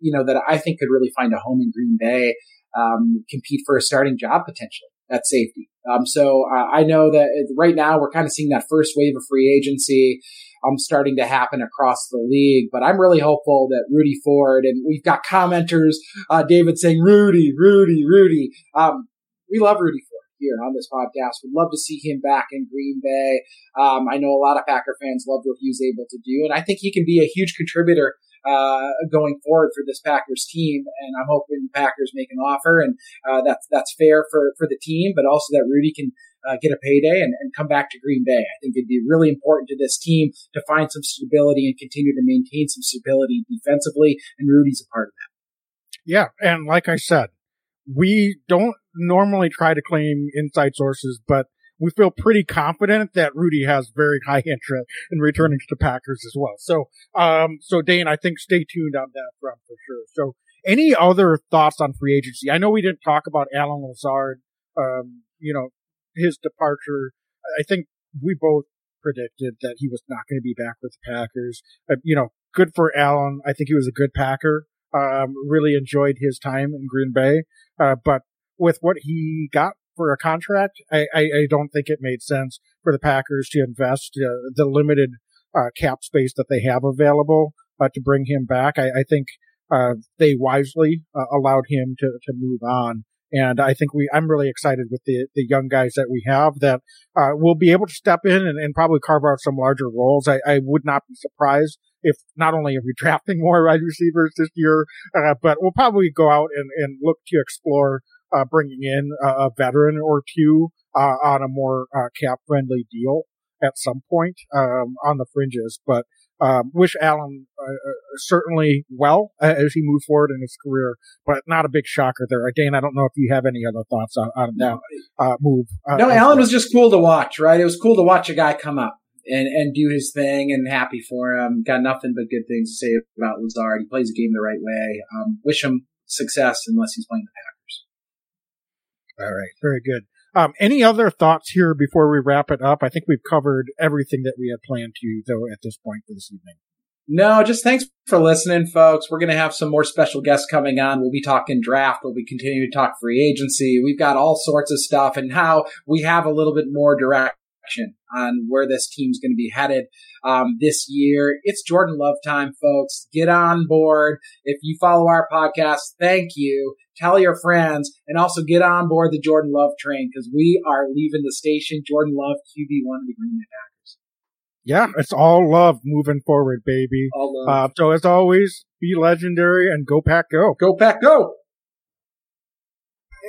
you know, that I think could really find a home in Green Bay, um, compete for a starting job potentially at safety. Um, so uh, I know that right now we're kind of seeing that first wave of free agency um, starting to happen across the league. But I'm really hopeful that Rudy Ford and we've got commenters, uh, David saying Rudy, Rudy, Rudy. Um, we love Rudy Ford here on this podcast. We'd love to see him back in Green Bay. Um, I know a lot of Packer fans loved what he was able to do, and I think he can be a huge contributor uh, going forward for this Packers team. And I'm hoping the Packers make an offer, and uh, that's that's fair for for the team, but also that Rudy can uh, get a payday and, and come back to Green Bay. I think it'd be really important to this team to find some stability and continue to maintain some stability defensively, and Rudy's a part of that. Yeah, and like I said, we don't normally try to claim inside sources, but we feel pretty confident that Rudy has very high interest in returning to the Packers as well. So, um, so Dane, I think stay tuned on that front for sure. So, any other thoughts on free agency? I know we didn't talk about Allen Lazard, um, you know, his departure. I think we both predicted that he was not going to be back with the Packers. Uh, you know, good for Allen. I think he was a good Packer. Um, really enjoyed his time in Green Bay. Uh, but with what he got for a contract, I, I, I, don't think it made sense for the Packers to invest uh, the limited uh, cap space that they have available uh, to bring him back. I, I think they wisely allowed him to, to move on. And I think we, I'm really excited with the, the young guys that we have that, uh, will be able to step in and, and probably carve out some larger roles. I, I would not be surprised if not only are we drafting more wide receivers this year, uh, but we'll probably go out and, and look to explore, uh, bringing in a, a veteran or two, uh, on a more, uh, cap friendly deal at some point, um, on the fringes. But, um, wish Allen uh, uh, certainly well as he moves forward in his career, but not a big shocker there. Dan, I don't know if you have any other thoughts on, on that uh, move. Uh, no, Allen was just cool to watch, right? It was cool to watch a guy come up and, and do his thing and happy for him. Got nothing but good things to say about Lazard. He plays the game the right way. Um, wish him success unless he's playing the Packers. All right. Very good. Um, any other thoughts here before we wrap it up? I think we've covered everything that we had planned to, though, at this point for this evening. No, just thanks for listening, folks. We're going to have some more special guests coming on. We'll be talking draft. We'll be continuing to talk free agency. We've got all sorts of stuff and how we have a little bit more direct on where this team's going to be headed um, this year. It's Jordan Love time, folks. Get on board. If you follow our podcast, thank you. Tell your friends and also get on board the Jordan Love train because we are leaving the station. Jordan Love, QB1 of the Green Bay Packers. Yeah, it's all love moving forward, baby. All love. Uh, so as always, be legendary and go pack go. Go pack go.